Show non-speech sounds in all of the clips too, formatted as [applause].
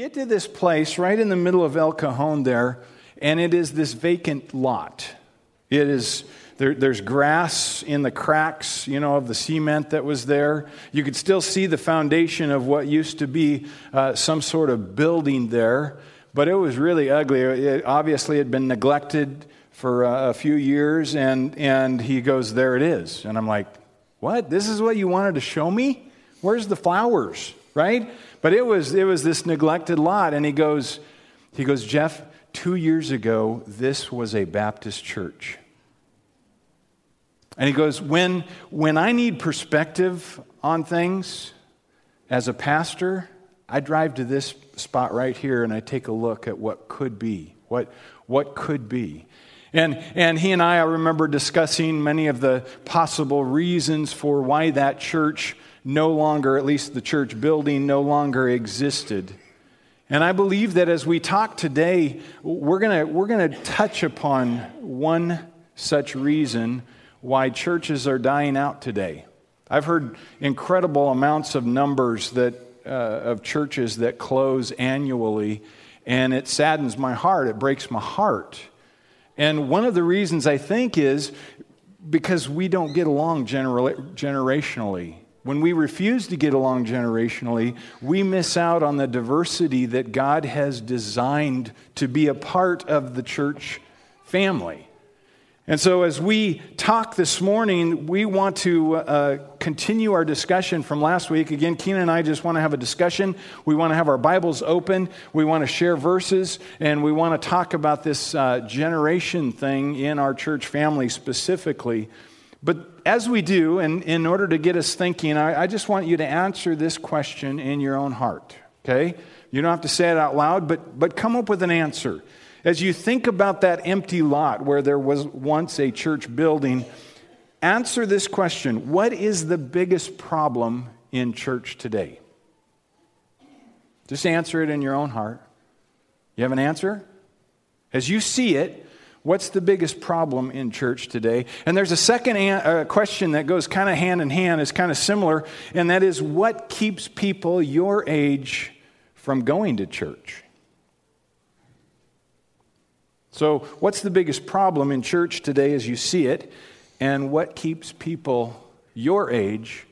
get to this place right in the middle of El Cajon there, and it is this vacant lot. It is there, there's grass in the cracks, you know, of the cement that was there. You could still see the foundation of what used to be uh, some sort of building there, but it was really ugly. It obviously had been neglected for a few years, and, and he goes, There it is. And I'm like, What? This is what you wanted to show me? Where's the flowers? Right? But it was, it was this neglected lot. And he goes, he goes, Jeff, two years ago, this was a Baptist church. And he goes, when, when I need perspective on things as a pastor, I drive to this spot right here and I take a look at what could be, what, what could be. And, and he and I, I remember discussing many of the possible reasons for why that church no longer, at least the church building, no longer existed. And I believe that as we talk today, we're going we're going to touch upon one such reason why churches are dying out today. I've heard incredible amounts of numbers that, uh, of churches that close annually, and it saddens my heart. It breaks my heart. And one of the reasons I think is because we don't get along generationally. When we refuse to get along generationally, we miss out on the diversity that God has designed to be a part of the church family. And so, as we talk this morning, we want to uh, continue our discussion from last week. Again, Keenan and I just want to have a discussion. We want to have our Bibles open. We want to share verses, and we want to talk about this uh, generation thing in our church family specifically. But as we do, and in order to get us thinking, I, I just want you to answer this question in your own heart, okay? You don't have to say it out loud, but, but come up with an answer. As you think about that empty lot where there was once a church building, answer this question What is the biggest problem in church today? Just answer it in your own heart. You have an answer? As you see it, what's the biggest problem in church today? And there's a second an- uh, question that goes kind of hand in hand, is kind of similar, and that is what keeps people your age from going to church? So, what's the biggest problem in church today as you see it? And what keeps people your age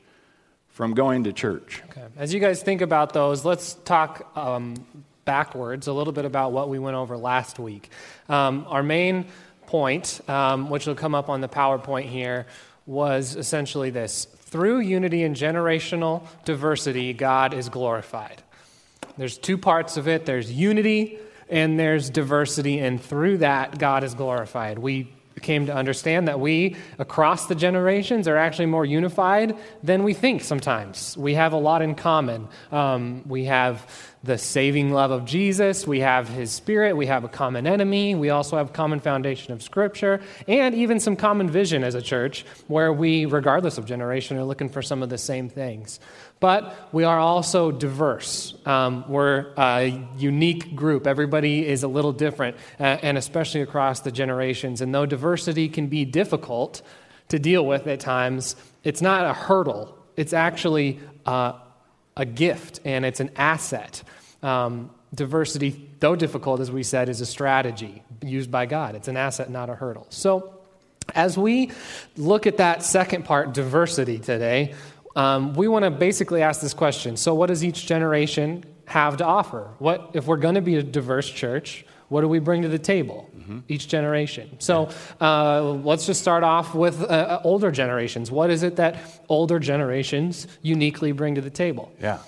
from going to church? Okay. As you guys think about those, let's talk um, backwards a little bit about what we went over last week. Um, our main point, um, which will come up on the PowerPoint here, was essentially this through unity and generational diversity, God is glorified. There's two parts of it there's unity and there's diversity, and through that, God is glorified. We came to understand that we, across the generations, are actually more unified than we think sometimes. We have a lot in common. Um, we have the saving love of Jesus, we have his spirit, we have a common enemy, we also have common foundation of scripture, and even some common vision as a church where we, regardless of generation, are looking for some of the same things. But we are also diverse. Um, we're a unique group. Everybody is a little different, uh, and especially across the generations. And though diversity can be difficult to deal with at times, it's not a hurdle. It's actually uh, a gift and it's an asset. Um, diversity, though difficult, as we said, is a strategy used by God. It's an asset, not a hurdle. So, as we look at that second part, diversity, today, um, we want to basically ask this question So, what does each generation have to offer? What, if we're going to be a diverse church, what do we bring to the table mm-hmm. each generation? So uh, let's just start off with uh, uh, older generations. What is it that older generations uniquely bring to the table? Yeah.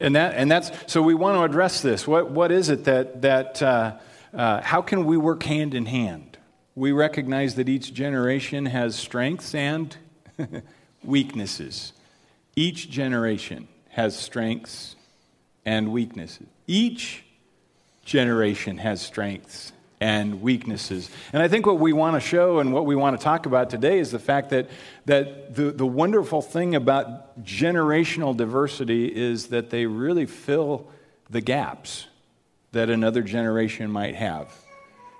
And, that, and that's so we want to address this. What, what is it that, that uh, uh how can we work hand in hand? We recognize that each generation has strengths and [laughs] weaknesses. Each generation has strengths and weaknesses. Each generation has strengths and weaknesses. And I think what we want to show and what we want to talk about today is the fact that, that the, the wonderful thing about generational diversity is that they really fill the gaps that another generation might have.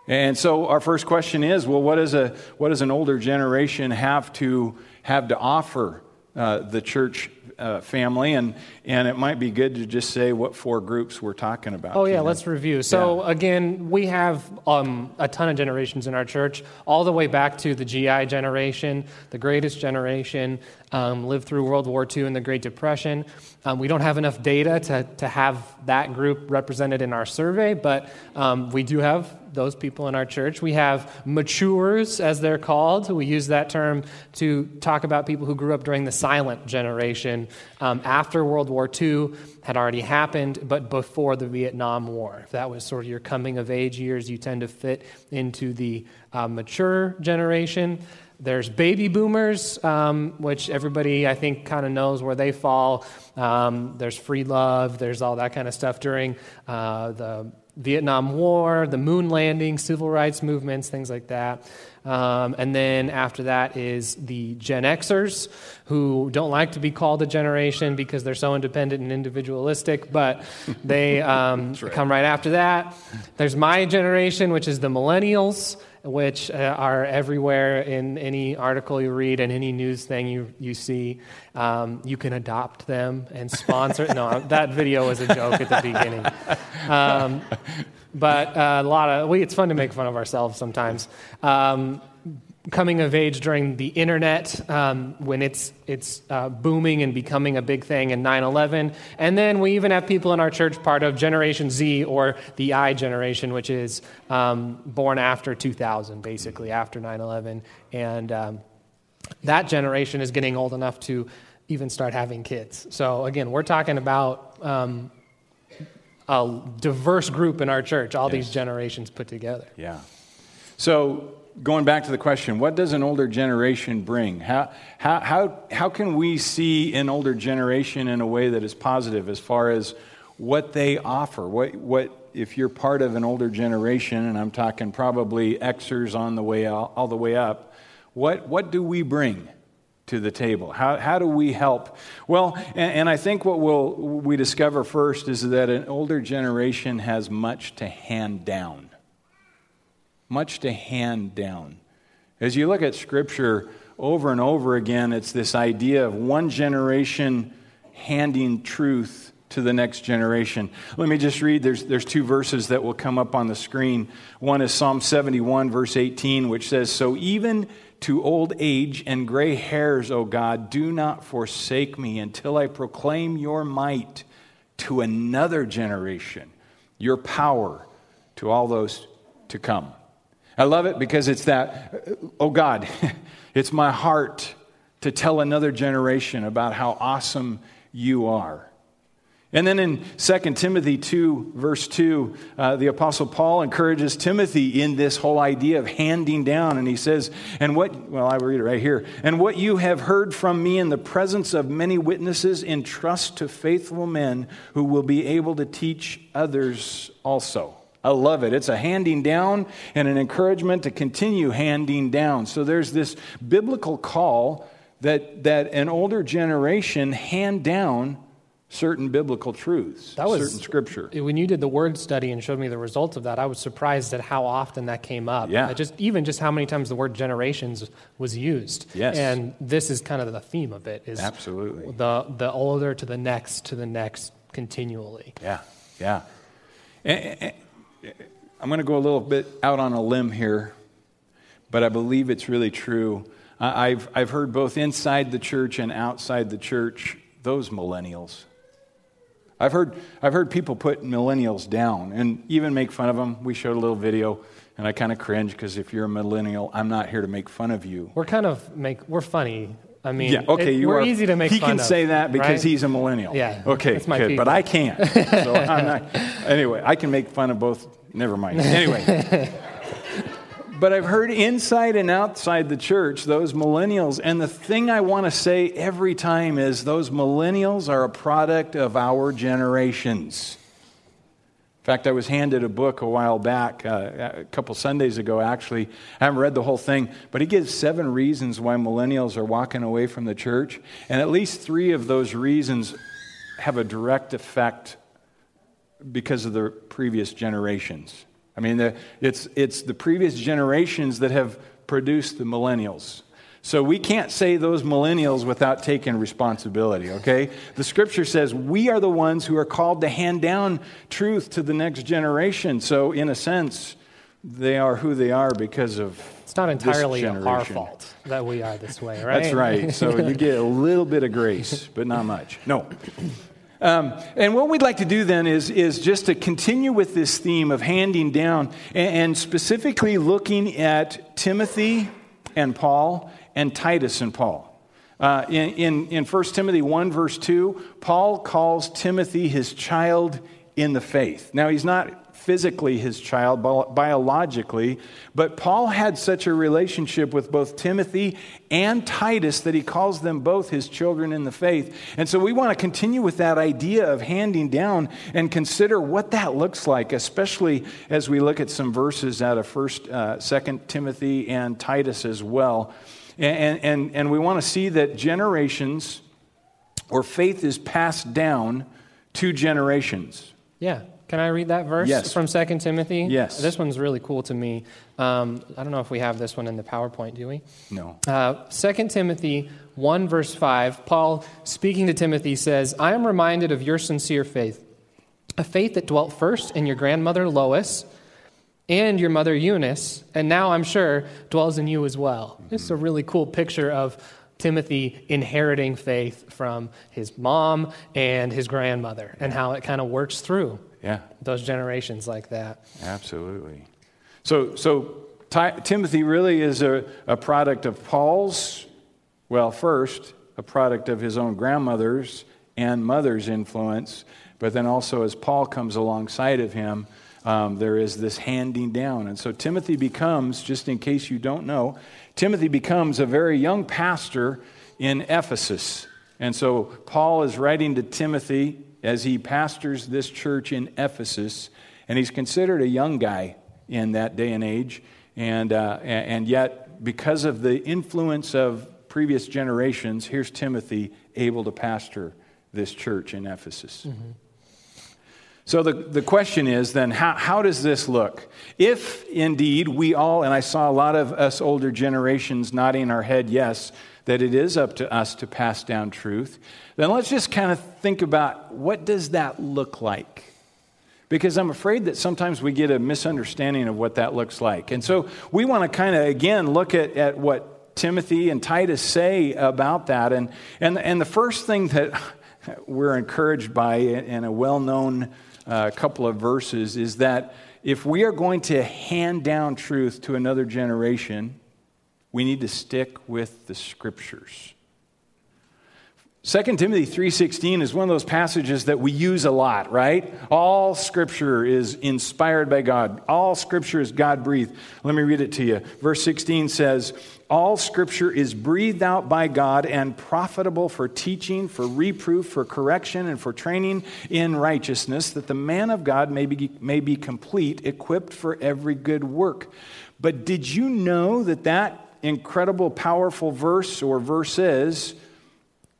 And so our first question is well, what, is a, what does an older generation have to, have to offer uh, the church uh, family, and, and it might be good to just say what four groups we're talking about. Oh, yeah, let's review. So, yeah. again, we have um, a ton of generations in our church, all the way back to the GI generation, the greatest generation, um, lived through World War II and the Great Depression. Um, we don't have enough data to, to have that group represented in our survey, but um, we do have those people in our church. We have matures, as they're called. We use that term to talk about people who grew up during the silent generation um, after World War II had already happened, but before the Vietnam War. If that was sort of your coming of age years, you tend to fit into the uh, mature generation. There's baby boomers, um, which everybody I think kind of knows where they fall. Um, there's free love. There's all that kind of stuff during uh, the Vietnam War, the moon landing, civil rights movements, things like that. Um, and then after that is the Gen Xers, who don't like to be called a generation because they're so independent and individualistic, but [laughs] they um, right. come right after that. There's my generation, which is the millennials which uh, are everywhere in any article you read and any news thing you, you see. Um, you can adopt them and sponsor. no, that video was a joke at the beginning. [laughs] But uh, a lot of, we, it's fun to make fun of ourselves sometimes. Um, coming of age during the internet um, when it's, it's uh, booming and becoming a big thing in 9 11. And then we even have people in our church part of Generation Z or the I generation, which is um, born after 2000, basically, after 9 11. And um, that generation is getting old enough to even start having kids. So, again, we're talking about um, a diverse group in our church, all yes. these generations put together. Yeah. So, going back to the question, what does an older generation bring? How, how, how, how can we see an older generation in a way that is positive as far as what they offer? What, what, if you're part of an older generation, and I'm talking probably Xers on the way all, all the way up, what, what do we bring? To the table? How, how do we help? Well, and, and, I think what we'll, we discover first is that an older generation has much to hand down much to hand down. As you look at Scripture over and over again, it's this idea of one generation handing truth to the next generation. Let me just read. There's, there's two verses that will come up on the screen. One is Psalm 71, verse 18, which says, So even to old age and gray hairs, O God, do not forsake me until I proclaim your might to another generation, your power to all those to come. I love it because it's that, oh God, [laughs] it's my heart to tell another generation about how awesome you are. And then in 2 Timothy 2, verse 2, uh, the Apostle Paul encourages Timothy in this whole idea of handing down. And he says, And what, well, I read it right here. And what you have heard from me in the presence of many witnesses, entrust to faithful men who will be able to teach others also. I love it. It's a handing down and an encouragement to continue handing down. So there's this biblical call that, that an older generation hand down certain biblical truths, that was, certain scripture. When you did the word study and showed me the results of that, I was surprised at how often that came up. Yeah. Just even just how many times the word generations was used. Yes. And this is kind of the theme of it. Is absolutely the the older to the next to the next continually. Yeah. Yeah. And, I'm going to go a little bit out on a limb here, but I believe it's really true. I've, I've heard both inside the church and outside the church those millennials. I've heard, I've heard people put millennials down and even make fun of them. We showed a little video, and I kind of cringe because if you're a millennial, I'm not here to make fun of you. We're kind of make we're funny I mean, yeah, okay, it, you we're are, easy to make. He can of, say that because right? he's a millennial. Yeah, okay, good, but I can't. [laughs] So I'm not. Anyway, I can make fun of both. Never mind. [laughs] Anyway, but I've heard inside and outside the church those millennials, and the thing I want to say every time is those millennials are a product of our generations. In fact, I was handed a book a while back, uh, a couple Sundays ago, actually. I haven't read the whole thing, but he gives seven reasons why millennials are walking away from the church. And at least three of those reasons have a direct effect because of the previous generations. I mean, the, it's, it's the previous generations that have produced the millennials. So we can't say those millennials without taking responsibility, okay? The scripture says we are the ones who are called to hand down truth to the next generation. So, in a sense, they are who they are because of. It's not entirely our fault that we are this way, right? That's right. So you get a little bit of grace, but not much. No. [clears throat] Um, and what we'd like to do then is, is just to continue with this theme of handing down and, and specifically looking at Timothy and Paul and Titus and Paul. Uh, in, in, in 1 Timothy 1, verse 2, Paul calls Timothy his child in the faith. Now, he's not physically his child, biologically, but Paul had such a relationship with both Timothy and Titus that he calls them both his children in the faith. And so we want to continue with that idea of handing down and consider what that looks like, especially as we look at some verses out of 1st, uh, 2nd Timothy and Titus as well. And, and, and we want to see that generations or faith is passed down to generations. Yeah. Can I read that verse yes. from 2 Timothy? Yes. This one's really cool to me. Um, I don't know if we have this one in the PowerPoint, do we? No. Uh, 2 Timothy 1, verse 5, Paul, speaking to Timothy, says, I am reminded of your sincere faith, a faith that dwelt first in your grandmother Lois and your mother Eunice, and now I'm sure dwells in you as well. Mm-hmm. It's a really cool picture of Timothy inheriting faith from his mom and his grandmother and how it kind of works through yeah. those generations like that. Absolutely. So, so Timothy really is a, a product of Paul's, well, first, a product of his own grandmother's and mother's influence, but then also as Paul comes alongside of him, um, there is this handing down. And so Timothy becomes, just in case you don't know, Timothy becomes a very young pastor in Ephesus. And so Paul is writing to Timothy as he pastors this church in Ephesus, and he's considered a young guy in that day and age. And, uh, and yet, because of the influence of previous generations, here's Timothy able to pastor this church in Ephesus. Mm-hmm. So the, the question is then, how, how does this look? If indeed we all, and I saw a lot of us older generations nodding our head yes, that it is up to us to pass down truth, then let's just kind of think about what does that look like? Because I'm afraid that sometimes we get a misunderstanding of what that looks like. And so we want to kind of, again, look at, at what Timothy and Titus say about that. And, and, and the first thing that [laughs] we're encouraged by in a well known uh, couple of verses is that if we are going to hand down truth to another generation, we need to stick with the scriptures. 2 Timothy 3:16 is one of those passages that we use a lot, right? All scripture is inspired by God. All scripture is God-breathed. Let me read it to you. Verse 16 says, "All scripture is breathed out by God and profitable for teaching, for reproof, for correction, and for training in righteousness, that the man of God may be, may be complete, equipped for every good work." But did you know that that incredible powerful verse or verses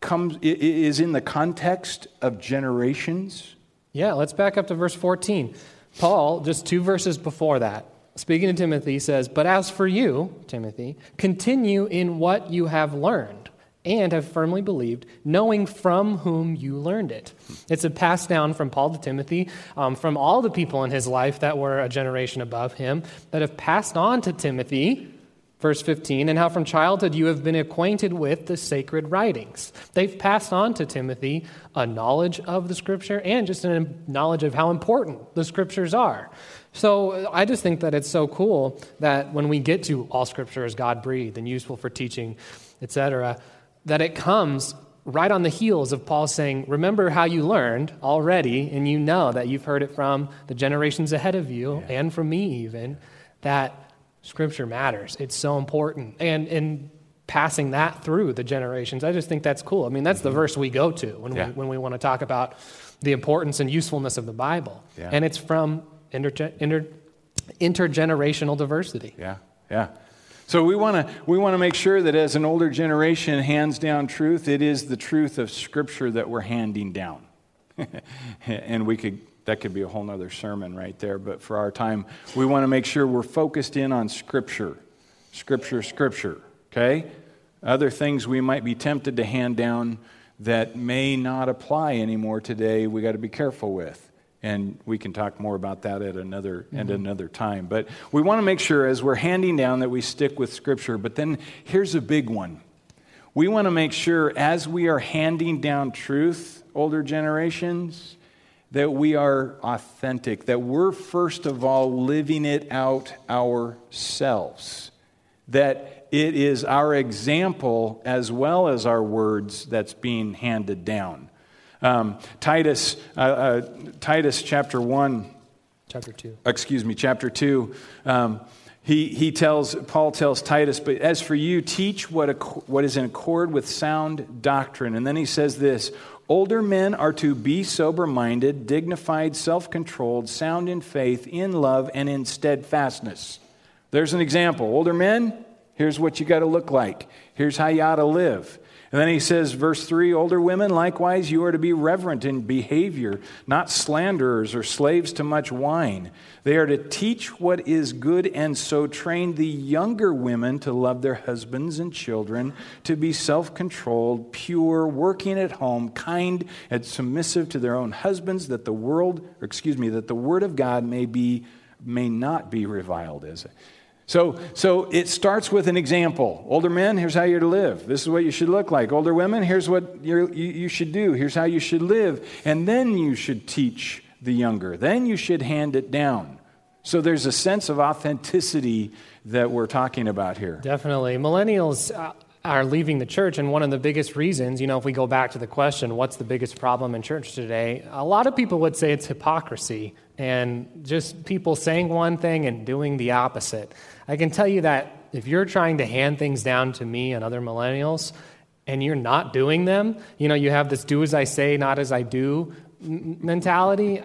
comes, is in the context of generations? Yeah, let's back up to verse 14. Paul, just two verses before that, speaking to Timothy, says, But as for you, Timothy, continue in what you have learned and have firmly believed, knowing from whom you learned it. It's a pass down from Paul to Timothy, um, from all the people in his life that were a generation above him, that have passed on to Timothy Verse 15, and how from childhood you have been acquainted with the sacred writings. They've passed on to Timothy a knowledge of the scripture and just a knowledge of how important the scriptures are. So I just think that it's so cool that when we get to all scripture is God breathed and useful for teaching, etc., that it comes right on the heels of Paul saying, Remember how you learned already, and you know that you've heard it from the generations ahead of you yeah. and from me, even, that Scripture matters. It's so important. And in passing that through the generations, I just think that's cool. I mean, that's the mm-hmm. verse we go to when, yeah. we, when we want to talk about the importance and usefulness of the Bible. Yeah. And it's from inter- inter- intergenerational diversity. Yeah, yeah. So we want to we want to make sure that as an older generation hands down truth, it is the truth of Scripture that we're handing down. [laughs] and we could that could be a whole nother sermon right there. But for our time, we want to make sure we're focused in on Scripture. Scripture, Scripture. Okay? other things we might be tempted to hand down that may not apply anymore today, we got to be careful with. And we can talk more about that at another, mm-hmm. at another time. But we want to make sure as we're handing down that we stick with Scripture. But then here's a big one. We want to make sure as we are handing down truth, older generations, that we are authentic, that we're first of all living it out ourselves, that it is our example as well as our words that's being handed down. Um, Titus, uh, uh, Titus chapter 1. Chapter 2. Excuse me, chapter 2. Um, he, he tells, Paul tells Titus, but as for you, teach what, what is in accord with sound doctrine. And then he says this Older men are to be sober minded, dignified, self controlled, sound in faith, in love, and in steadfastness. There's an example. Older men, here's what you got to look like. Here's how you ought to live. And then he says, verse 3 Older women, likewise, you are to be reverent in behavior, not slanderers or slaves to much wine. They are to teach what is good and so train the younger women to love their husbands and children, to be self controlled, pure, working at home, kind, and submissive to their own husbands, that the world, or excuse me, that the word of God may be may not be reviled as so, so it starts with an example. Older men, here's how you're to live. This is what you should look like. Older women, here's what you you should do. Here's how you should live. And then you should teach the younger. Then you should hand it down. So there's a sense of authenticity that we're talking about here. Definitely. Millennials uh, are leaving the church, and one of the biggest reasons, you know, if we go back to the question, what's the biggest problem in church today? A lot of people would say it's hypocrisy and just people saying one thing and doing the opposite. I can tell you that if you're trying to hand things down to me and other millennials and you're not doing them, you know, you have this do as I say, not as I do mentality,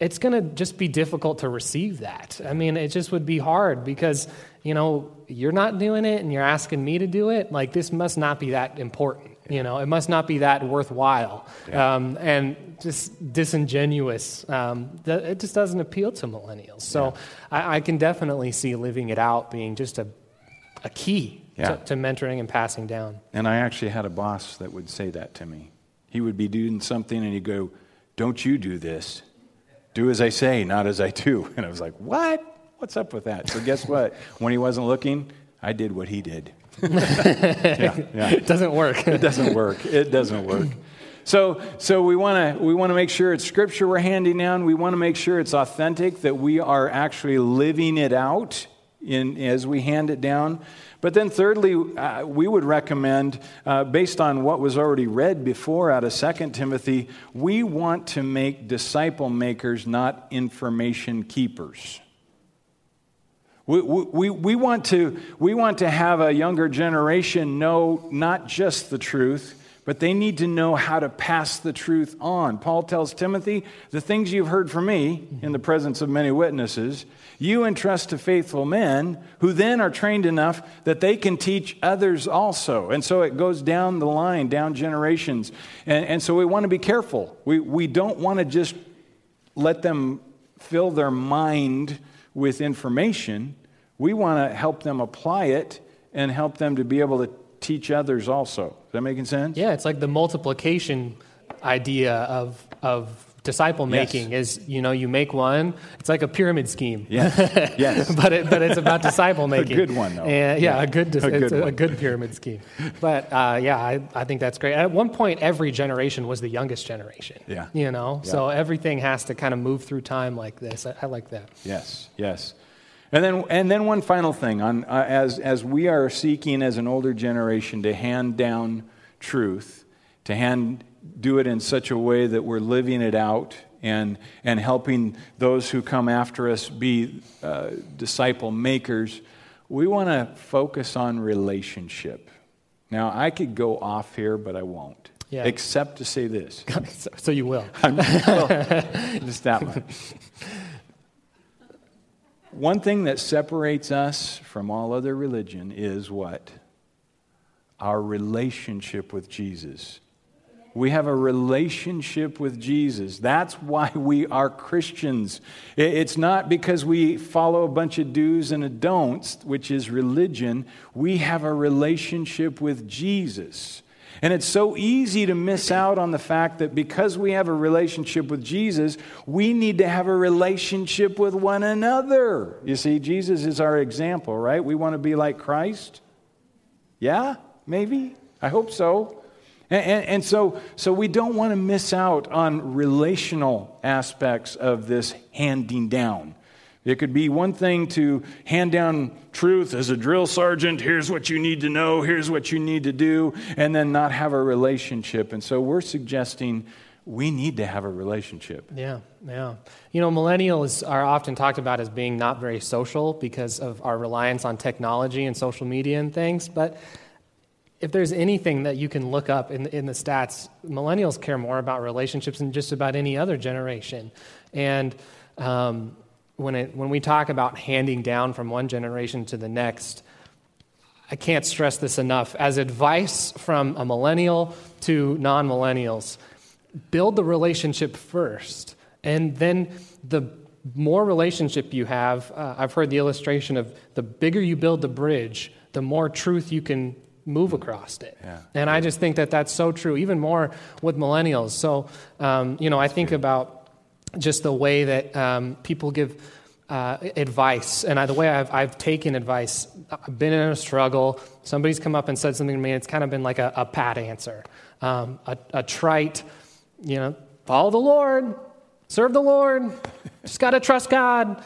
it's going to just be difficult to receive that. I mean, it just would be hard because, you know, you're not doing it and you're asking me to do it. Like, this must not be that important. You know, it must not be that worthwhile yeah. um, and just disingenuous. Um, it just doesn't appeal to millennials. So yeah. I, I, can definitely see living it out being just a, a key yeah. to, to mentoring and passing down. And I actually had a boss that would say that to me. He would be doing something and he'd go, Don't you do this. Do as I say, not as I do. [laughs] And I was like, What? What's up with that? So guess [laughs] what? when he wasn't looking, I did what he did. Yeah, yeah. It doesn't work. it doesn't work. It doesn't work. So, so we want to we want to make sure it's scripture we're handing down. We want to make sure it's authentic, that we are actually living it out in as we hand it down. But then, thirdly, uh, we would recommend, uh, based on what was already read before out of 2 Timothy, we want to make disciple makers, not information keepers. We, we, we, want to, we want to have a younger generation know not just the truth, but they need to know how to pass the truth on. Paul tells Timothy, The things you've heard from me in the presence of many witnesses, you entrust to faithful men who then are trained enough that they can teach others also. And so it goes down the line, down generations. And, and so we want to be careful. We, we don't want to just let them fill their mind with information, we want to help them apply it and help them to be able to teach others also. Is that making sense? Yeah, it's like the multiplication idea of, of disciple making yes. is you know you make one it's like a pyramid scheme. Yes. [laughs] Yes. But it, but it's about disciple making [laughs] a good one though. And, yeah, yeah, a good a good, a, a, good pyramid scheme. But uh, yeah I, I think that's great. At one point every generation was the youngest generation yeah. you know? Yeah. so everything has to kind of move through time like this. I, I like that. Yes yes. And then, and then one final thing on, uh, as, as we are seeking as an older generation to hand down truth, to hand, do it in such a way that we're living it out and, and helping those who come after us be uh, disciple makers, we want to focus on relationship. Now, I could go off here, but I won't. Yeah. Except to say this. [laughs] so you will. well, [laughs] just that much. One thing that separates us from all other religion is what? Our relationship with Jesus. We have a relationship with Jesus. That's why we are Christians. It's not because we follow a bunch of do's and a don'ts, which is religion. We have a relationship with Jesus. And it's so easy to miss out on the fact that because we have a relationship with Jesus, we need to have a relationship with one another. You see, Jesus is our example, right? We want to be like Christ. Yeah, maybe. I hope so. And, and, and, so, so we don't want to miss out on relational aspects of this handing down. It could be one thing to hand down truth as a drill sergeant here's what you need to know, here's what you need to do, and then not have a relationship. And so we're suggesting we need to have a relationship. Yeah, yeah. You know, millennials are often talked about as being not very social because of our reliance on technology and social media and things, but if there's anything that you can look up in, in the stats, millennials care more about relationships than just about any other generation. And um, when, it, when we talk about handing down from one generation to the next, I can't stress this enough. As advice from a millennial to non millennials, build the relationship first. And then the more relationship you have, uh, I've heard the illustration of the bigger you build the bridge, the more truth you can move across it. Yeah. And I just think that that's so true, even more with millennials. So, um, you know, I think about just the way that um, people give uh, advice, and I, the way I've, I've taken advice. I've been in a struggle. Somebody's come up and said something to me, and it's kind of been like a, a pat answer, um, a, a trite, you know, follow the Lord, serve the Lord, just got to trust God.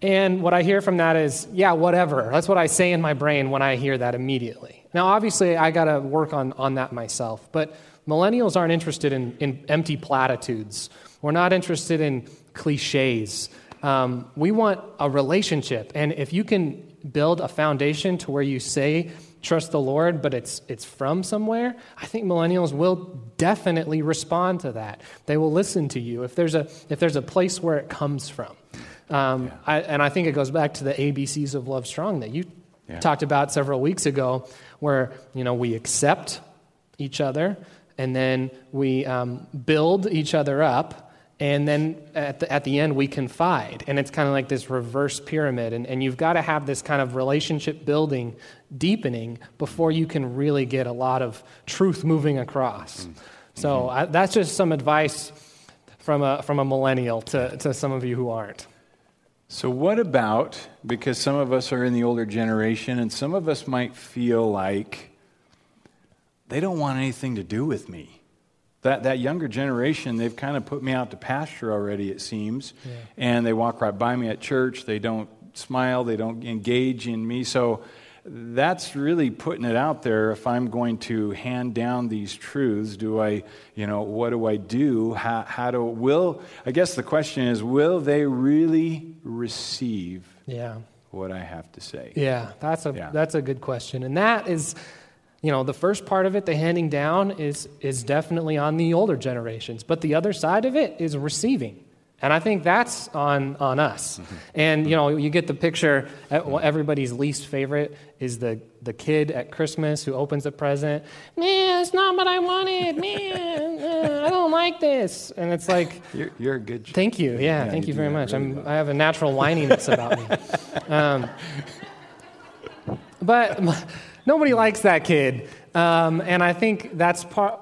And what I hear from that is, yeah, whatever. That's what I say in my brain when I hear that immediately. Now, obviously, I got to work on, on that myself, but millennials aren't interested in, in empty platitudes we're not interested in cliches. Um, we want a relationship. And if you can build a foundation to where you say, trust the Lord, but it's, it's from somewhere, I think millennials will definitely respond to that. They will listen to you if there's a, if there's a place where it comes from. Um, yeah. I, and I think it goes back to the ABCs of Love Strong that you yeah. talked about several weeks ago, where you know we accept each other and then we um, build each other up and then at the, at the end we confide and it's kind of like this reverse pyramid and, and you've got to have this kind of relationship building deepening before you can really get a lot of truth moving across mm-hmm. so I, that's just some advice from a, from a millennial to, to some of you who aren't so what about because some of us are in the older generation and some of us might feel like they don't want anything to do with me that, that younger generation, they've kind of put me out to pasture already, it seems. Yeah. And they walk right by me at church. They don't smile. They don't engage in me. So that's really putting it out there. If I'm going to hand down these truths, do I, you know, what do I do? How, how do, will, I guess the question is, will they really receive yeah. what I have to say? Yeah, that's a, yeah. that's a good question. And that is, you know, the first part of it, the handing down, is, is definitely on the older generations. But the other side of it is receiving. And I think that's on, on us. Mm-hmm. And, you know, you get the picture, everybody's least favorite is the, the kid at Christmas who opens a present. Man, it's not what I wanted. Man, [laughs] uh, I don't like this. And it's like... [laughs] You're, you're a good... Thank you. Yeah, yeah thank you, you very much. Really I'm, well. I have a natural whininess about me. [laughs] Um, but nobody likes that kid. Um, and I think that's par-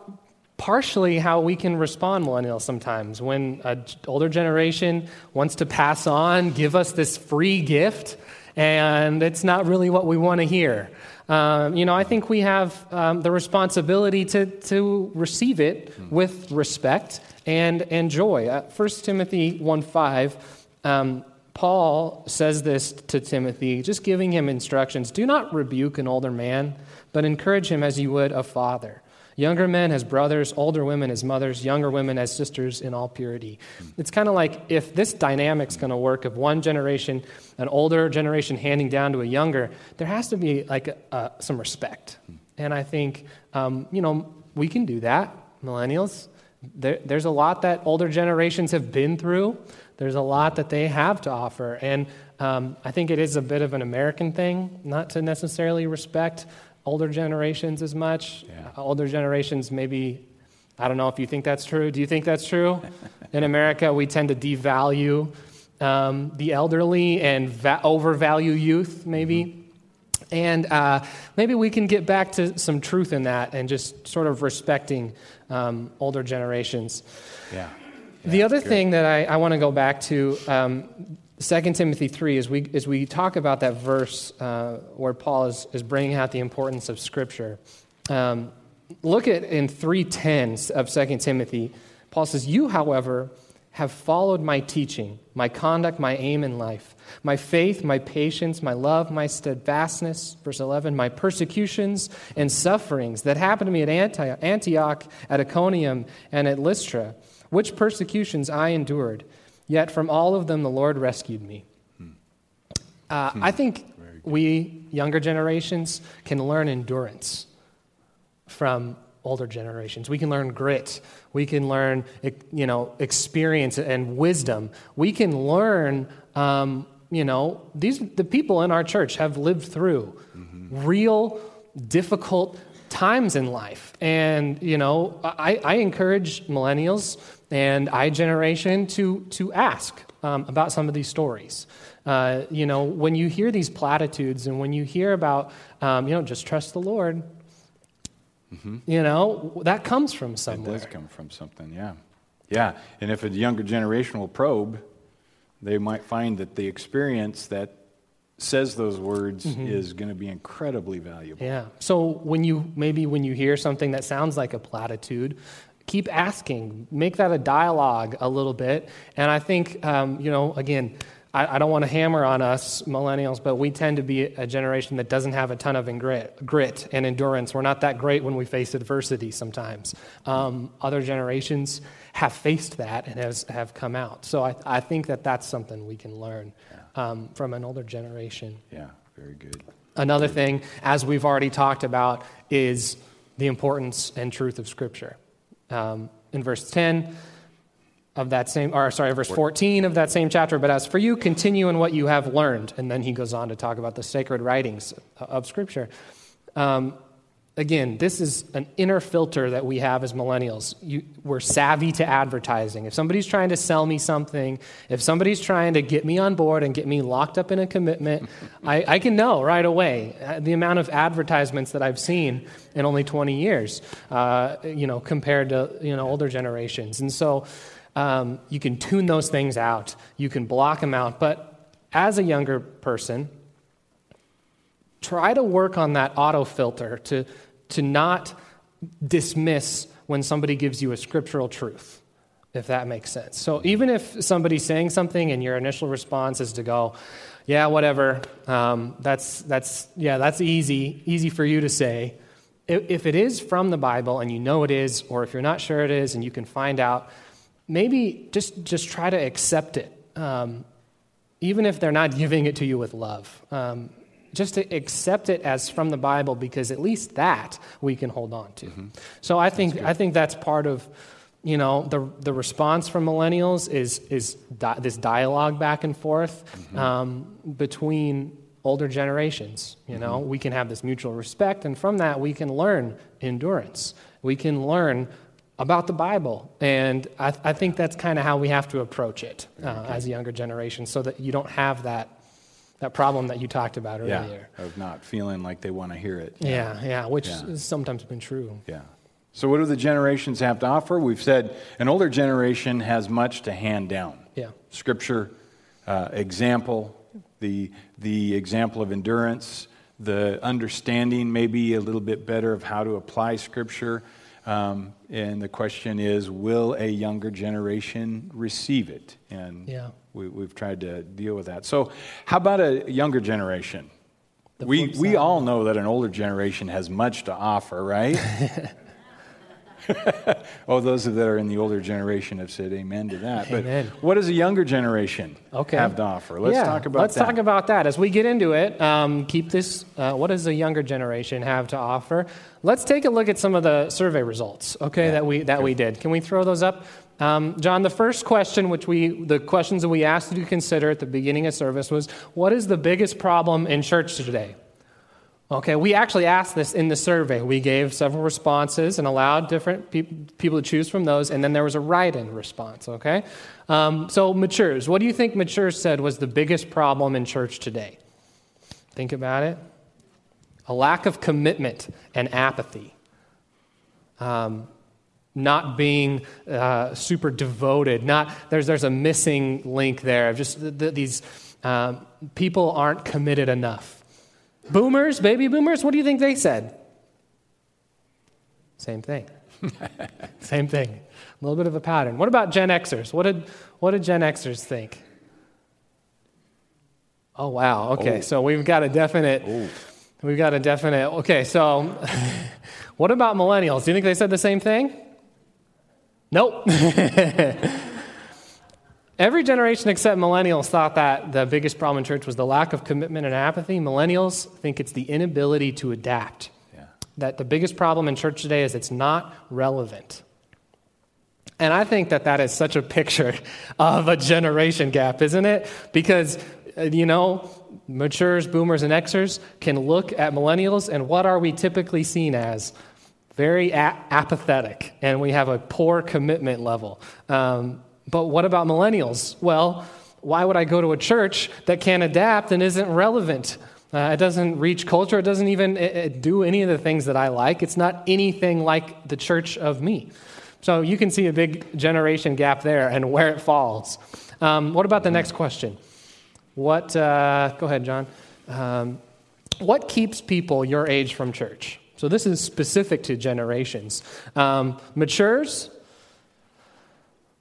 partially how we can respond, millennials, sometimes. When an older generation wants to pass on, give us this free gift, and it's not really what we want to hear. Um, you know, I think we have um, the responsibility to, to receive it with respect and, and joy. Uh, 1 Timothy 1 5 um, Paul says this to Timothy, just giving him instructions do not rebuke an older man, but encourage him as you would a father. Younger men as brothers, older women as mothers, younger women as sisters in all purity. It's kind of like if this dynamic's going to work of one generation, an older generation handing down to a younger, there has to be like a, some respect. And I think, um, you know, we can do that, millennials. There, there's a lot that older generations have been through. There's a lot that they have to offer. And um, I think it is a bit of an American thing not to necessarily respect older generations as much. Yeah. Uh, older generations maybe I don't know if you think that's true. Do you think that's true? [laughs] In America, we tend to devalue um, the elderly and va- overvalue youth, maybe. And uh, maybe we can get back to some truth in that and just sort of respecting um, older generations. Yeah. the other thing that I, I want to go back to, um, 2 Timothy 3, is we, as we talk about that verse uh, where Paul is, is bringing out the importance of Scripture. Um, look at in 3.10 of 2 Timothy, Paul says, You, however, have followed my teaching, my conduct, my aim in life, my faith, my patience, my love, my steadfastness, verse 11, my persecutions and sufferings that happened to me at Antioch, at Iconium, and at Lystra, which persecutions I endured, yet from all of them the Lord rescued me. Uh, I think we, younger generations, can learn endurance from older generations. We can learn grit. We can learn, you know, experience and wisdom. We can learn, um, you know, these the people in our church have lived through mm-hmm. real difficult times in life, and you know, I, I encourage millennials and I generation to to ask um, about some of these stories. Uh, you know, when you hear these platitudes and when you hear about, um, you know, just trust the Lord, Mm-hmm. You know, that comes from somewhere. It does come from something, yeah. Yeah, and if a younger generation will probe, they might find that the experience that says those words mm-hmm. is going to be incredibly valuable. Yeah. So when you maybe when you hear something that sounds like a platitude, keep asking. Make that a dialogue a little bit. And I think, um, you know, again, I, I don't want to hammer on us millennials, but we tend to be a generation that doesn't have a ton of grit, grit and endurance. We're not that great when we face adversity sometimes. Um, other generations have faced that and has, have come out. So I, I think that that's something we can learn um, from an older generation. Yeah, very good. Another thing, as we've already talked about, is the importance and truth of Scripture. Um, in verse 10, of that same, or sorry, verse 14 of that same chapter. But as for you, continue in what you have learned. And then he goes on to talk about the sacred writings of Scripture. Um, again, this is an inner filter that we have as millennials. You, we're savvy to advertising. If somebody's trying to sell me something, if somebody's trying to get me on board and get me locked up in a commitment, I, I, can know right away uh, the amount of advertisements that I've seen in only 20 years, uh, you know, compared to you know older generations. And so um, you can tune those things out, you can block them out. But as a younger person, try to work on that auto filter to, to not dismiss when somebody gives you a scriptural truth, if that makes sense. So even if somebody's saying something and your initial response is to go, yeah, whatever, um, that's, that's, yeah, that's easy, easy for you to say. If it is from the Bible and you know it is, or if you're not sure it is and you can find out, maybe just, just try to accept it, um, even if they're not giving it to you with love. Um, just to accept it as from the Bible, because at least that we can hold on to. Mm-hmm. So I think, I think that's part of you know the, the response from millennials is, is di- this dialogue back and forth mm-hmm. um, between older generations you know mm-hmm. we can have this mutual respect and from that we can learn endurance we can learn about the Bible. And I, I think that's kind of how we have to approach it uh, okay. as a younger generation so that you don't have that, that problem that you talked about earlier. Yeah, of not feeling like they want to hear it. Yeah, yeah, yeah which yeah. has sometimes been true. Yeah. So, what do the generations have to offer? We've said an older generation has much to hand down. Yeah. Scripture, uh, example, the, the example of endurance, the understanding maybe a little bit better of how to apply Scripture. Um, and the question is, will a younger generation receive it? And yeah. we, have tried to deal with that. So, how about a younger generation? we, we all know that an older generation has much to offer, right? [laughs] [laughs] oh, those that are in the older generation have said amen to that. Amen. But what does a younger generation okay. have to offer? Let's yeah, talk about that. let's that. talk about that. As we get into it, um, keep this. Uh, what does a younger generation have to offer? Let's take a look at some of the survey results. Okay, yeah. that we that we did. Can we throw those up? Um, John, the first question, which we, the questions that we asked you to consider at the beginning of service was, what is the biggest problem in church today? Okay, we actually asked this in the survey. We gave several responses and allowed different pe- people to choose from those, and then there was a write in response, okay? Um, so, matures. What do you think matures said was the biggest problem in church today? Think about it. A lack of commitment and apathy. Um, not being uh, super devoted. Not there's there's a missing link there of just the, the, these um, people aren't committed enough. Boomers, baby boomers, what do you think they said? Same thing. [laughs] Same thing. A little bit of a pattern. What about Gen Xers? What did, what did Gen Xers think? Oh, wow. Okay, oh. so we've got a definite. Oh. We've got a definite. Okay, so [laughs] what about millennials? Do you think they said the same thing? Nope. [laughs] Every generation except millennials thought that the biggest problem in church was the lack of commitment and apathy. Millennials think it's the inability to adapt. Yeah. That the biggest problem in church today is it's not relevant. And I think that that is such a picture [laughs] of a generation gap, isn't it? Because, uh, you know, matures, boomers, and Xers can look at millennials, and what are we typically seen as? Very a- apathetic, and we have a poor commitment level. Um, but what about millennials? Well, why would I go to a church that can't adapt and isn't relevant? Uh, it doesn't reach culture. It doesn't even it, it do any of the things that I like. It's not anything like the church of me. So you can see a big generation gap there and where it falls. Um, what about the next question? What, uh, go ahead, John. Um, what keeps people your age from church? So this is specific to generations. Um, matures,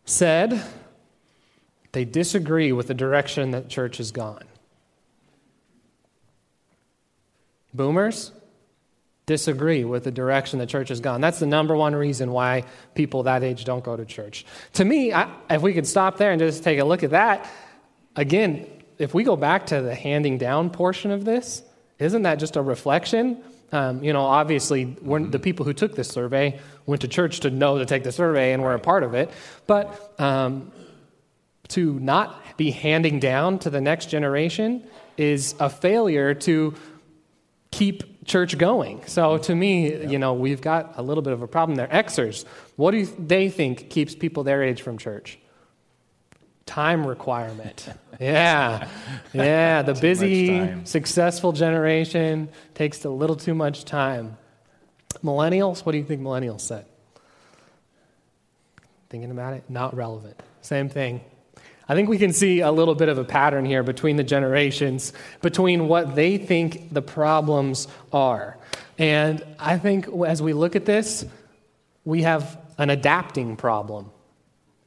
said they disagree with the direction that church has gone. Boomers disagree with the direction the church has gone. That's the number one reason why people that age don't go to church. To me, I, if we could stop there and just take a look at that, again, if we go back to the handing down portion of this, isn't that just a reflection um, you know, obviously, mm-hmm. the people who took this survey went to church to know to take the survey and were a part of it. But um, to not be handing down to the next generation is a failure to keep church going. So to me, yeah. you know, we've got a little bit of a problem there. Xers, what do they think keeps people their age from church? Time requirement. Yeah. Yeah. The busy, successful generation takes a little too much time. Millennials, what do you think millennials said? Thinking about it? Not relevant. Same thing. I think we can see a little bit of a pattern here between the generations, between what they think the problems are. And I think as we look at this, we have an adapting problem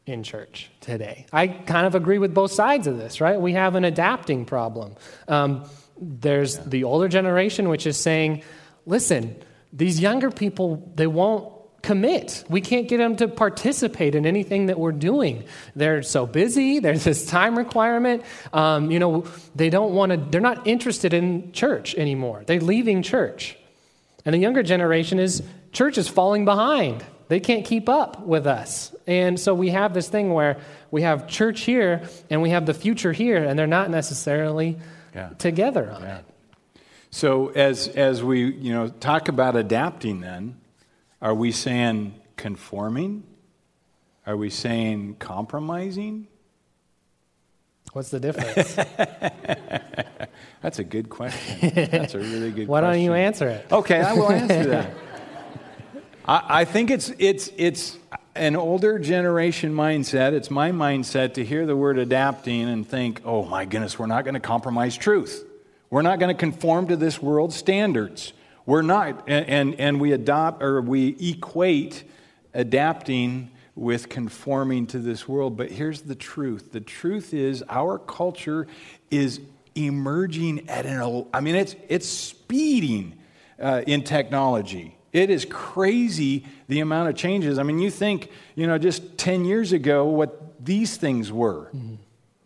in church today. I kind of agree with both sides of this, right? We have an adapting problem. Um, there's yeah. the older generation, which is saying, listen, these younger people, they won't commit. We can't get them to participate in anything that we're doing. They're so busy. There's this time requirement. Um, you know, they don't want to, they're not interested in church anymore. They're leaving church. And the younger generation is, church is falling behind. They can't keep up with us. And so we have this thing where we have church here and we have the future here, and they're not necessarily yeah. together on yeah. it. So as as we you know talk about adapting, then are we saying conforming? Are we saying compromising? What's the difference? [laughs] That's a good question. That's a really good Why [laughs] question. Why don't you answer it? Okay, I will answer that. [laughs] I, I think it's, it's, it's an older generation mindset. It's my mindset to hear the word adapting and think, oh my goodness, we're not going to compromise truth. We're not going to conform to this world's standards. We're not. And, and, and we adopt or we equate adapting with conforming to this world. But here's the truth the truth is, our culture is emerging at an, I mean, it's, it's speeding uh, in technology. It is crazy the amount of changes. I mean, you think, you know, just 10 years ago what these things were mm-hmm.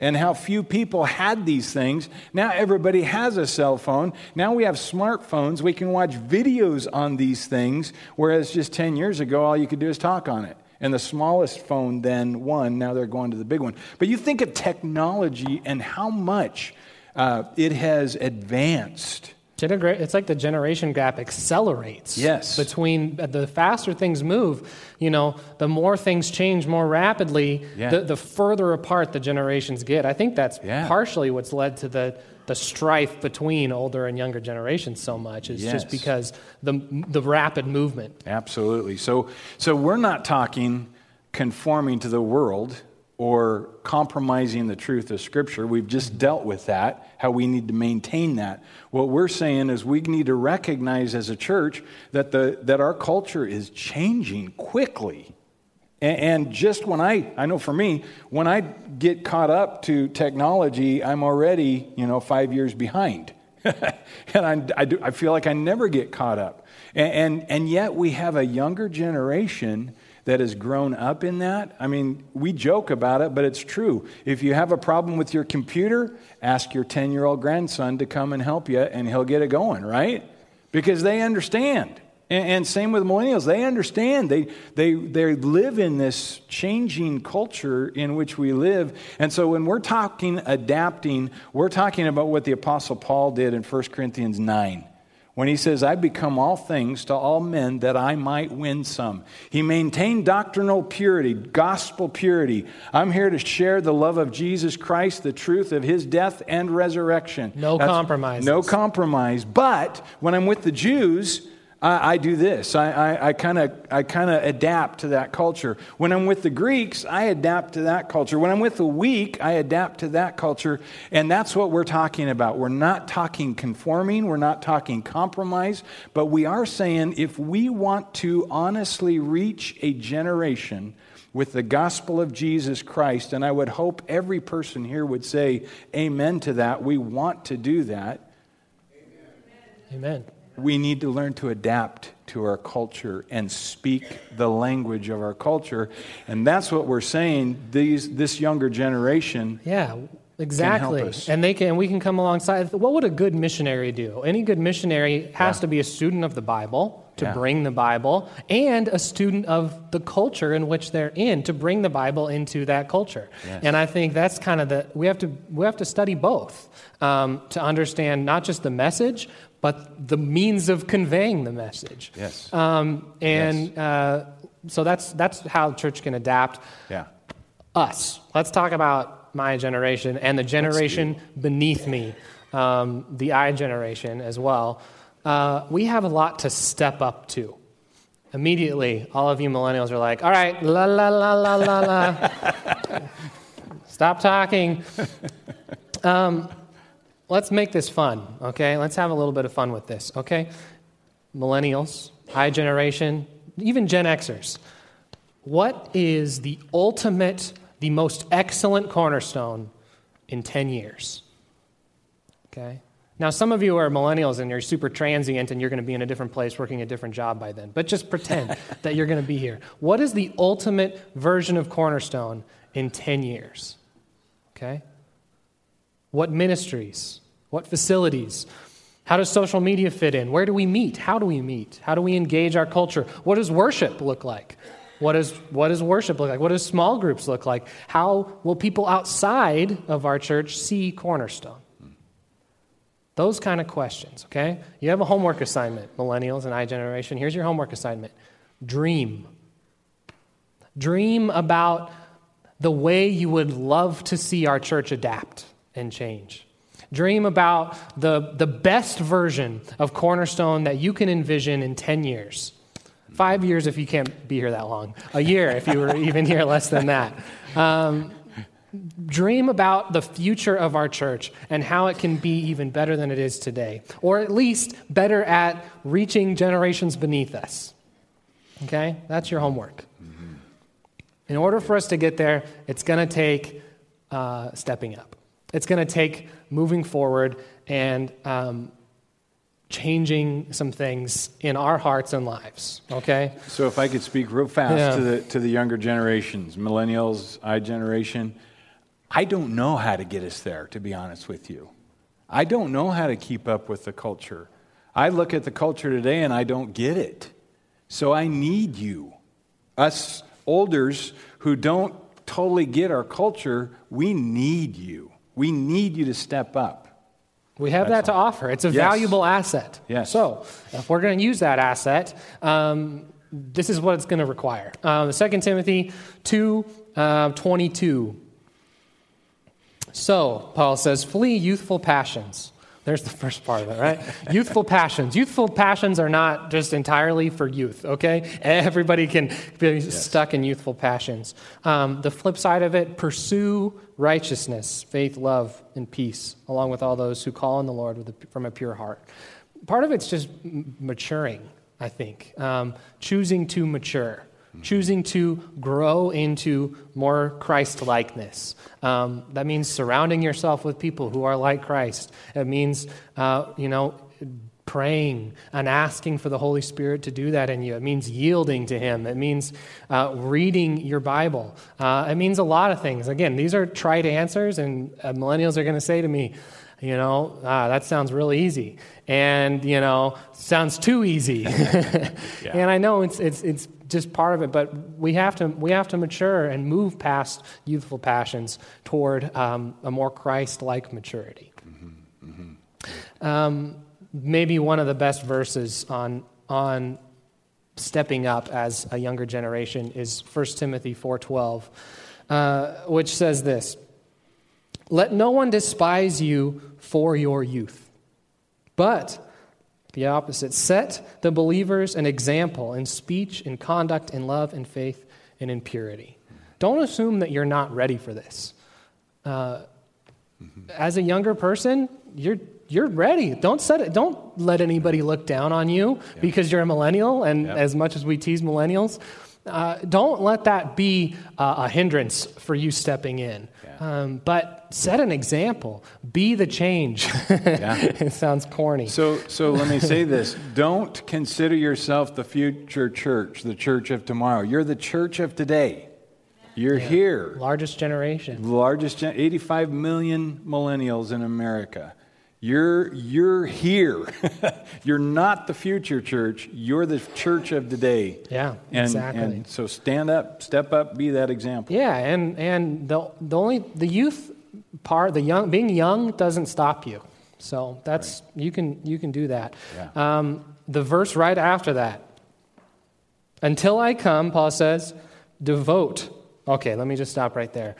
and how few people had these things. Now everybody has a cell phone. Now we have smartphones. We can watch videos on these things, whereas just 10 years ago, all you could do is talk on it. And the smallest phone then won. Now they're going to the big one. But you think of technology and how much uh, it has advanced It's like the generation gap accelerates. Yes. Between uh, the faster things move, you know, the more things change more rapidly, Yeah. the, the further apart the generations get. I think that's Yeah. partially what's led to the, the strife between older and younger generations so much. Is Yes. just because the, the rapid movement. Absolutely. So, so we're not talking conforming to the world or compromising the truth of Scripture. We've just dealt with that, how we need to maintain that. What we're saying is we need to recognize as a church that, the, that our culture is changing quickly. And, just when I, I know for me, when I get caught up to technology, I'm already, you know, five years behind. [laughs] and I, I, do, I feel like I never get caught up. And, and, and yet we have a younger generation that has grown up in that. I mean, we joke about it, but it's true. If you have a problem with your computer, ask your 10 year old grandson to come and help you, and he'll get it going, right? Because they understand. And, and same with millennials. They understand. They, they, they live in this changing culture in which we live. And so when we're talking adapting, we're talking about what the Apostle Paul did in 1 Corinthians 9 when he says, I become all things to all men that I might win some. He maintained doctrinal purity, gospel purity. I'm here to share the love of Jesus Christ, the truth of his death and resurrection. No That's- compromises. No compromise. But when I'm with the Jews, I, I do this. I kind of I kind of adapt to that culture. When I'm with the Greeks, I adapt to that culture. When I'm with the weak, I adapt to that culture. And that's what we're talking about. We're not talking conforming. We're not talking compromise. But we are saying if we want to honestly reach a generation with the gospel of Jesus Christ, and I would hope every person here would say amen to that. We want to do that Amen. We need to learn to adapt to our culture and speak the language of our culture. And that's what we're saying. These, this younger generation, Yeah, exactly. And they can we can come alongside. What would a good missionary do? Any good missionary has Yeah. to be a student of the Bible to Yeah. bring the Bible and a student of the culture in which they're in to bring the Bible into that culture. Yes. And I think that's kind of the we have to we have to study both um, to understand not just the message but the means of conveying the message. Yes. Um, and uh, so that's that's how church can adapt yeah. us. Let's talk about my generation and the generation beneath me, um, the I generation as well. Uh, we have a lot to step up to. Immediately, all of you millennials are like, all right, la la la la la la. [laughs] Stop talking. Um, let's make this fun, okay? Let's have a little bit of fun with this, okay? Millennials, high generation, even Gen Xers. What is the ultimate, the most excellent cornerstone in 10 years? Okay? Now, some of you are millennials and you're super transient and you're going to be in a different place working a different job by then, but just [laughs] pretend that you're going to be here. What is the ultimate version of Cornerstone in 10 years? Okay? What ministries? What facilities? How does social media fit in? Where do we meet? How do we meet? How do we engage our culture? What does worship look like? What, is, what does worship look like? What does small groups look like? How will people outside of our church see Cornerstone? Those kind of questions, okay? You have a homework assignment, millennials and I generation. Here's your homework assignment dream. Dream about the way you would love to see our church adapt and change. Dream about the, the best version of Cornerstone that you can envision in 10 years. Five years if you can't be here that long. A year if you were [laughs] even here less than that. Um, dream about the future of our church and how it can be even better than it is today, or at least better at reaching generations beneath us. Okay? That's your homework. In order for us to get there, it's going to take uh, stepping up. It's going to take moving forward and um, changing some things in our hearts and lives. Okay? So if I could speak real fast Yeah. to, the, to the younger generations, millennials, I generation, I don't know how to get us there, to be honest with you. I don't know how to keep up with the culture. I look at the culture today and I don't get it. So I need you. Us olders who don't totally get our culture, we need you. We need you to step up. We have that to offer. It's a Yes. valuable asset. Yes. So, if we're going to use that asset, um, this is what it's going to require. Um, 2 Timothy 2 uh, 22. So, Paul says, flee youthful passions. There's the first part of it, right? [laughs] youthful passions. Youthful passions are not just entirely for youth, okay? Everybody can be stuck in youthful passions. Um, the flip side of it, pursue righteousness, faith, love, and peace, along with all those who call on the Lord with a, from a pure heart. Part of it's just maturing, I think, um, choosing to mature choosing to grow into more Christ likeness. Um, that means surrounding yourself with people who are like Christ. It means, uh, you know, praying and asking for the Holy Spirit to do that in you. It means yielding to Him. It means uh, reading your Bible. Uh, it means a lot of things. Again, these are trite answers, and uh, millennials are going to say to me, you know, ah, that sounds really easy. And, you know, sounds too easy. [laughs] And I know it's, it's, it's just part of it, but we have to, we have to mature and move past youthful passions toward um, a more Christ like maturity. Um, maybe one of the best verses on, on stepping up as a younger generation is 1 Timothy 4.12, uh, which says this, Let no one despise you for your youth, but the opposite. Set the believers an example in speech, in conduct, in love, in faith, and in purity. Don't assume that you're not ready for this. Uh, as a younger person, you're you're ready. Don't set it. Don't let anybody look down on you because you're a millennial. And Yep. as much as we tease millennials, uh, don't let that be uh, a hindrance for you stepping in. Yeah. Um, but set an example. Be the change. [laughs] Yeah. it sounds corny. So, so let me say this. Don't consider yourself the future church, the church of tomorrow. You're the church of today. You're here. Largest generation. Largest, gen- 85 million millennials in America. You're, you're here. [laughs] you're not the future church. You're the church of today. Yeah, And, exactly. and so stand up, step up, be that example. Yeah, and, and the, the only the youth part, the young being young doesn't stop you. So that's you can you can do that. Yeah. Um, the verse right after that. Until I come, Paul says, devote. Okay, let me just stop right there.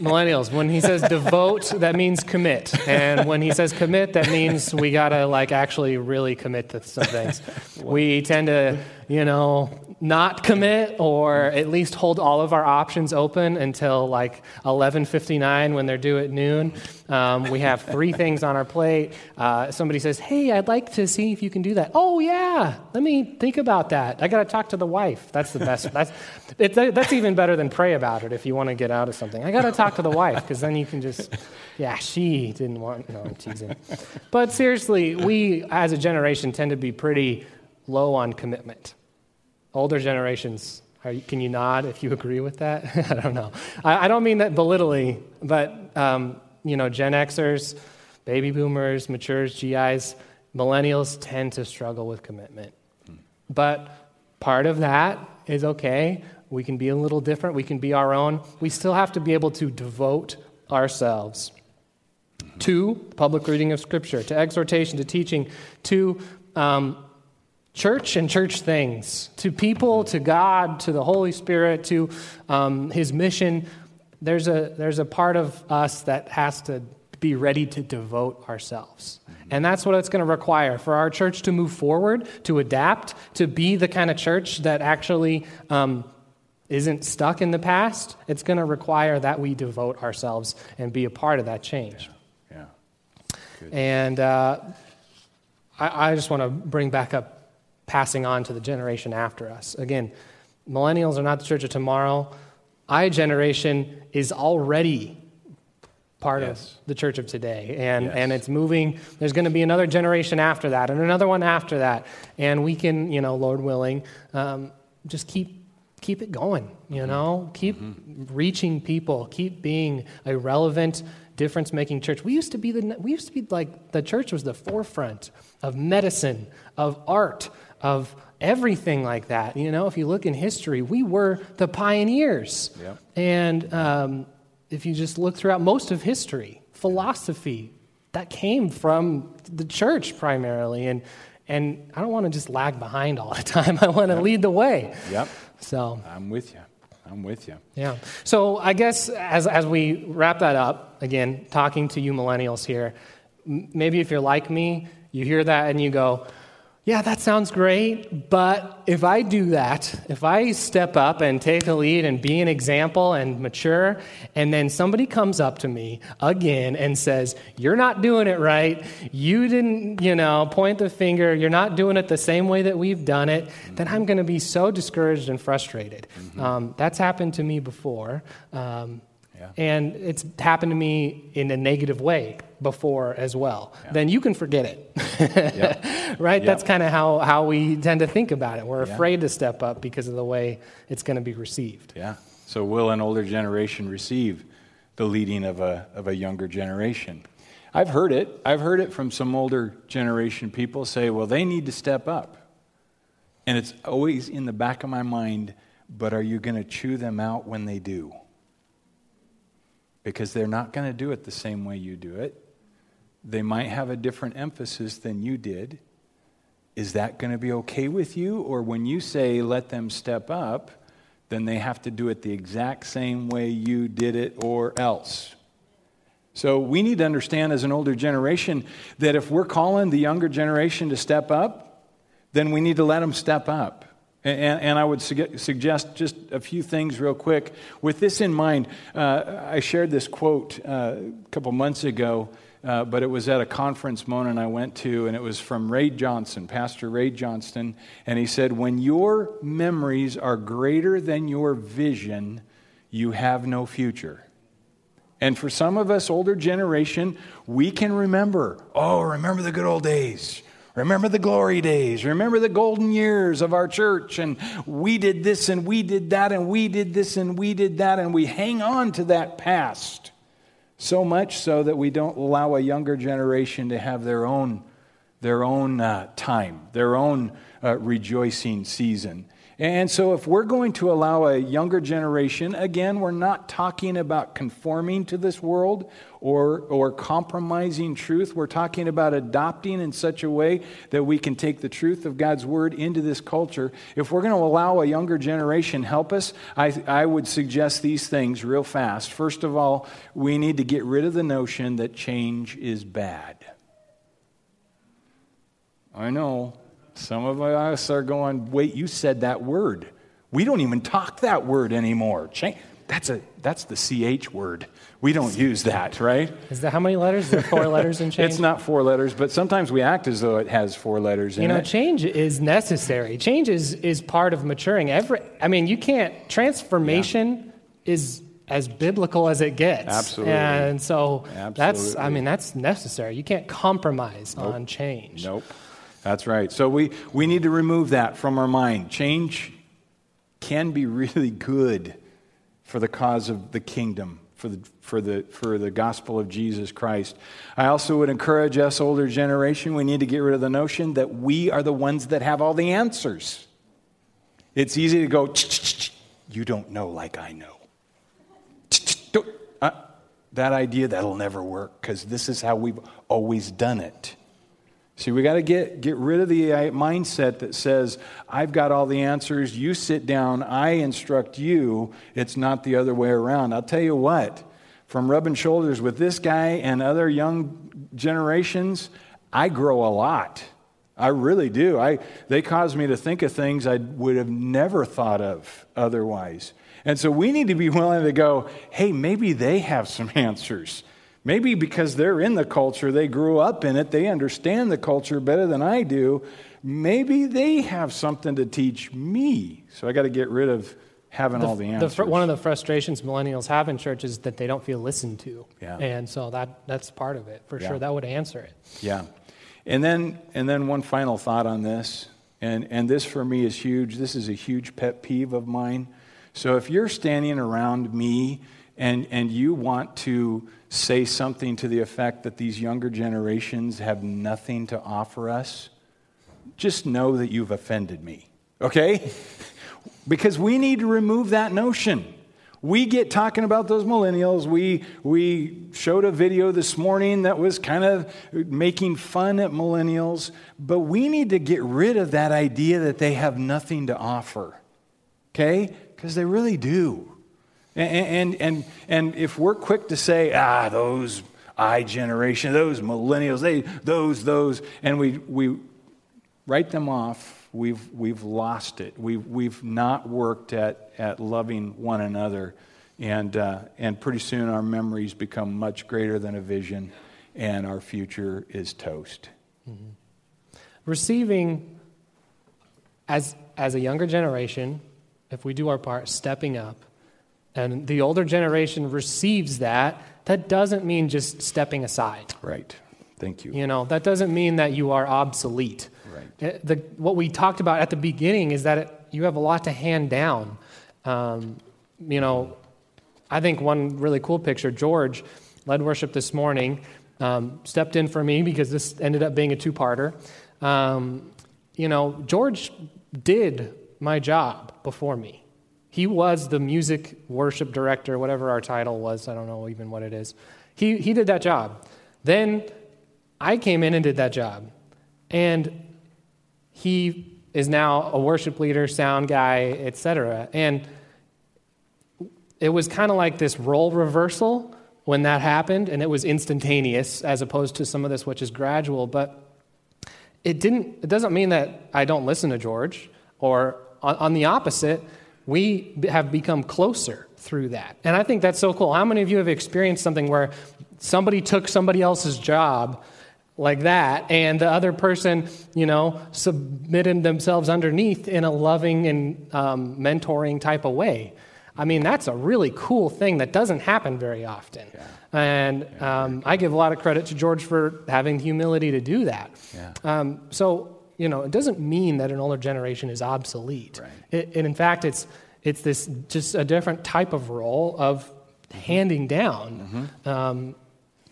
Millennials, when he says devote, that means commit. And when he says commit, that means we gotta like actually really commit to some things. [laughs] We tend to, you know, not commit or at least hold all of our options open until like 11:59 when they're due at noon. Um, we have three [laughs] things on our plate. Uh, somebody says, "Hey, I'd like to see if you can do that." Oh yeah, let me think about that. I got to talk to the wife. That's the best. That's it, that's even better than pray about it if you want to get out of something. I got to talk to the wife because then you can just, yeah, she didn't want. No, I'm teasing. But seriously, we as a generation tend to be pretty low on commitment. Older generations, you, can you nod if you [laughs] agree with that? [laughs] I don't know. I, I don't mean that belittling, but um, you know, Gen Xers, baby boomers, matures, GIs, millennials tend to struggle with commitment. But part of that is okay. We can be a little different. We can be our own. We still have to be able to devote ourselves to public reading of Scripture, to exhortation, to teaching, to um, church and church things, to people, to God, to the Holy Spirit, to um, His mission. There's a, there's a part of us that has to be ready to devote ourselves. And that's what it's going to require for our church to move forward, to adapt, to be the kind of church that actually um, isn't stuck in the past. It's going to require that we devote ourselves and be a part of that change. Yeah. And uh, I, I just want to bring back up passing on to the generation after us. Again, millennials are not the church of tomorrow. I generation is already part Yes. of the church of today. And, Yes. and it's moving. There's going to be another generation after that and another one after that. And we can, you know, Lord willing, um, just keep, keep it going, you know? Keep reaching people. Keep being a relevant, difference making church. We used to be the, we used to be like, the church was the forefront of medicine, of art, of everything like that. You know, if you look in history, we were the pioneers. Yep. And um, if you just look throughout most of history, philosophy, that came from the church primarily. And, and I don't want to just lag behind all the time. [laughs] I want to yep. lead the way. Yep. So I'm with you. I'm with you. Yeah. So I guess as, as we wrap that up, again, talking to you millennials here, maybe if you're like me, you hear that and you go, yeah, that sounds great, but if I do that, if I step up and take a lead and be an example and mature, and then somebody comes up to me again and says, You're not doing it right, you didn't, you know, point the finger, you're not doing it the same way that we've done it, mm-hmm. then I'm going to be so discouraged and frustrated. Mm-hmm. Um, that's happened to me before. Um, yeah. And it's happened to me in a negative way before as well. Yeah. Then you can forget it. yep. [laughs] Right? Yep. That's kind of how, how we tend to think about it. We're yeah. afraid to step up because of the way it's going to be received. Yeah. So, will an older generation receive the leading of a, of a younger generation? I've heard it. I've heard it from some older generation people say, well, they need to step up. And it's always in the back of my mind, but are you going to chew them out when they do? Because they're not going to do it the same way you do it. They might have a different emphasis than you did. Is that going to be okay with you? Or when you say let them step up, then they have to do it the exact same way you did it or else. So we need to understand as an older generation that if we're calling the younger generation to step up, then we need to let them step up. And, and, I would suggest just a few things real quick. With this in mind, uh, I shared this quote uh, a couple months ago, uh, but it was at a conference Mona and I went to, and it was from Ray Johnson, Pastor Ray Johnston. And he said, When your memories are greater than your vision, you have no future. And for some of us, older generation, we can remember, oh, remember the good old days. Remember the glory days. Remember the golden years of our church. And we did this and we did that and we did this and we did that. And we hang on to that past so much so that we don't allow a younger generation to have their own, their own uh, time, their own uh, rejoicing season. And so, if we're going to allow a younger generation, again, we're not talking about conforming to this world or, or compromising truth. We're talking about adopting in such a way that we can take the truth of God's word into this culture. If we're going to allow a younger generation help us, I, I would suggest these things real fast. First of all, we need to get rid of the notion that change is bad. I know some of us are going, wait, you said that word. We don't even talk that word anymore. That's, a, that's the CH word. We don't use that, right? Is that how many letters? Is there four [laughs] letters in change? It's not four letters, but sometimes we act as though it has four letters in it. You know, change is necessary. Change is, is part of maturing. Every, I mean, you can't, transformation yeah. is as biblical as it gets. Absolutely. And so Absolutely. that's, I mean, that's necessary. You can't compromise nope. on change. Nope. That's right. So we, we need to remove that from our mind. Change can be really good for the cause of the kingdom, for the, for the, for the gospel of Jesus Christ. I also would encourage us, older generation, we need to get rid of the notion that we are the ones that have all the answers. It's easy to go, you don't know like I know. Uh, that idea, that'll never work because this is how we've always done it. See, we got to get, get rid of the mindset that says, I've got all the answers, you sit down, I instruct you. It's not the other way around. I'll tell you what, from rubbing shoulders with this guy and other young generations, I grow a lot. I really do. I, they cause me to think of things I would have never thought of otherwise. And so we need to be willing to go, hey, maybe they have some [laughs] answers. Maybe because they're in the culture, they grew up in it, they understand the culture better than I do. Maybe they have something to teach me. So I got to get rid of having the, all the answers. The, one of the frustrations millennials have in church is that they don't feel listened to. Yeah. And so that, that's part of it, for yeah. sure. That would answer it. Yeah. And then, and then one final thought on this, and, and this for me is huge. This is a huge pet peeve of mine. So if you're standing around me and, and you want to say something to the effect that these younger generations have nothing to offer us, just know that you've offended me, okay? [laughs] because we need to remove that notion. We get talking about those millennials. We, we showed a video this morning that was kind of making fun at millennials, but we need to get rid of that idea that they have nothing to offer, okay? Because they really do. And, and, and, and if we're quick to say, ah, those I generation, those millennials, they, those, those, and we, we write them off we've, we've lost it. We've, we've not worked at, at loving one another. And, uh, and pretty soon our memories become much greater than a vision, and our future is toast. Mm-hmm. Receiving, as, as a younger generation, if we do our part, stepping up, and the older generation receives that, that doesn't mean just stepping aside. Right. Thank you. You know, that doesn't mean that you are obsolete. Right. Uh, the, what we talked about at the beginning is that it, you have a lot to hand down. Um, you know, I think one really cool picture, George led worship this morning, um, stepped in for me because this ended up being a two parter. Um, you know, George did my job before me. He was the music worship director, whatever our title was. I don't know even what it is. He, he did that job. Then I came in and did that job. And he is now a worship leader, sound guy, etc. And it was kind of like this role reversal when that happened, and it was instantaneous as opposed to some of this which is gradual. But it didn't. It doesn't mean that I don't listen to George, or on, on the opposite, we have become closer through that. And I think that's so cool. How many of you have experienced something where somebody took somebody else's job? like that, and the other person, you know, submitted themselves underneath in a loving and um, mentoring type of way. I mean, that's a really cool thing that doesn't happen very often. Yeah. And um, I give a lot of credit to George for having humility to do that. Yeah. Um, so, you know, it doesn't mean that an older generation is obsolete. Right. It, and in fact, it's, it's this just a different type of role of mm-hmm. handing down. Mm-hmm. Um,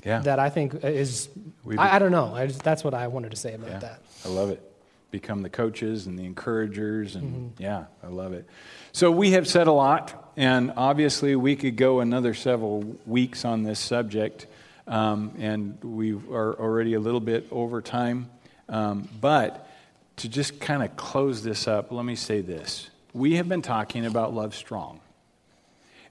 yeah. that I think is, I, I, don't know. I just, that's what I wanted to say about yeah. that. I love it. Become the coaches and the encouragers, and mm-hmm. yeah, I love it. So we have said a lot, and obviously we could go another several weeks on this subject, um, and we are already a little bit over time. Um, but to just kind of close this up, let me say this. We have been talking about love strong.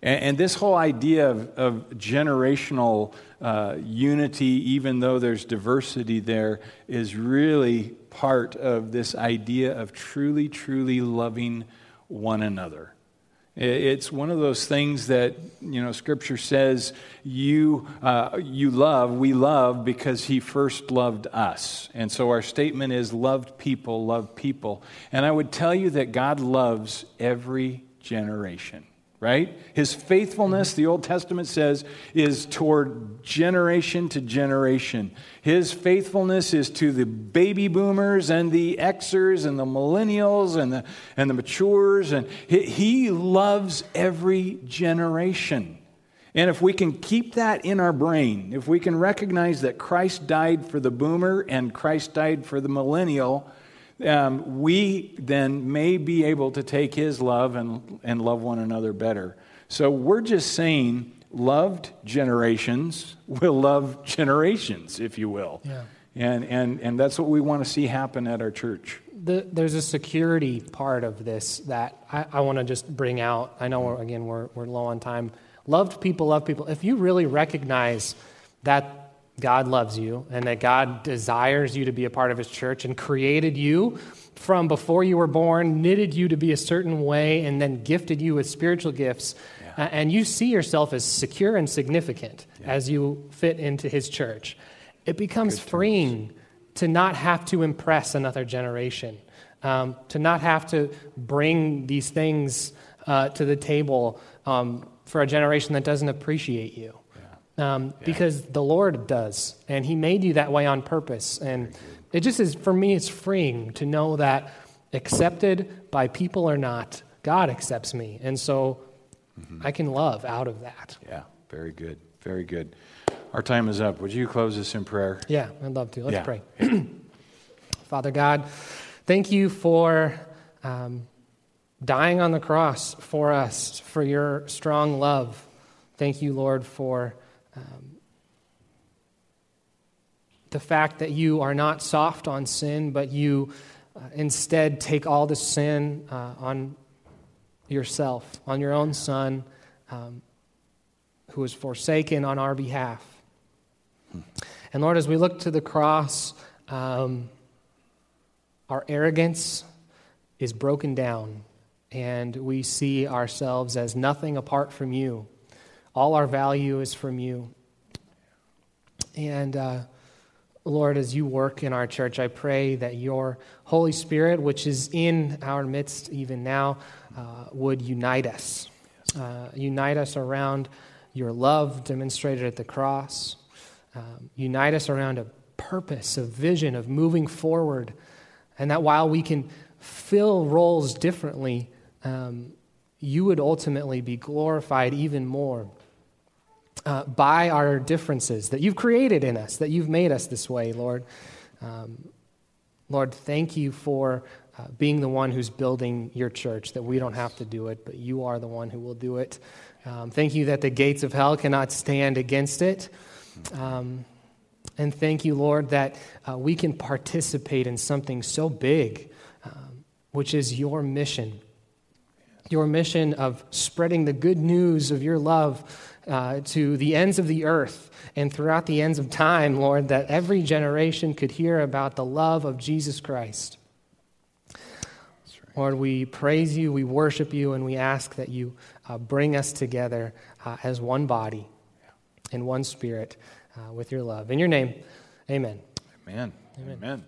And, and this whole idea of, of generational uh, unity, even though there's diversity there, is really part of this idea of truly, truly loving one another. It's one of those things that, you know, Scripture says you, uh, you love, we love because He first loved us. And so our statement is loved people, love people. And I would tell you that God loves every generation right? His faithfulness, the Old Testament says, is toward generation to generation. His faithfulness is to the baby boomers and the Xers and the millennials and the, and the matures. And he, he loves every generation. And if we can keep that in our brain, if we can recognize that Christ died for the boomer and Christ died for the millennial, um, we then may be able to take his love and, and love one another better. So we're just saying loved generations will love generations, if you will. Yeah. And, and, and that's what we want to see happen at our church. The, there's a security part of this that I, I want to just bring out. I know, we're, again, we're, we're low on time. Loved people, love people. If you really recognize that God loves you and that God desires you to be a part of his church and created you from before you were born, knitted you to be a certain way, and then gifted you with spiritual gifts. Yeah. and you see yourself as secure and significant yeah. as you fit into his church. It becomes Good freeing terms. to not have to impress another generation, um, to not have to bring these things uh, to the table um, for a generation that doesn't appreciate you um, yeah. because the Lord does, and He made you that way on purpose. And it just is, for me, it's freeing to know that accepted by people or not, God accepts me. And so mm-hmm. I can love out of that. Yeah, very good. Very good. Our time is up. Would you close us in prayer? Yeah, I'd love to. Let's yeah. pray. [clears throat] Father God, thank you for um, dying on the cross for us, for your strong love. Thank you, Lord, for um, the fact that you are not soft on sin, but you uh, instead take all the sin uh, on yourself, on your own Son, um, who was forsaken on our behalf. And Lord, as we look to the cross, um, our arrogance is broken down, and we see ourselves as nothing apart from you. All our value is from you. And uh, Lord, as you work in our church, I pray that your Holy Spirit, which is in our midst even now, uh, would unite us. Uh, unite us around your love demonstrated at the cross. Um, unite us around a purpose, a vision of moving forward. And that while we can fill roles differently, um, you would ultimately be glorified even more uh, by our differences that you've created in us, that you've made us this way, Lord. Um, Lord, thank you for uh, being the one who's building your church, that we don't have to do it, but you are the one who will do it. Um, thank you that the gates of hell cannot stand against it. Um, and thank you, Lord, that uh, we can participate in something so big, um, which is your mission. Your mission of spreading the good news of your love uh, to the ends of the earth and throughout the ends of time, Lord, that every generation could hear about the love of Jesus Christ. Right. Lord, we praise you, we worship you, and we ask that you uh, bring us together uh, as one body and one spirit uh, with your love. In your name, amen. Amen. Amen. amen.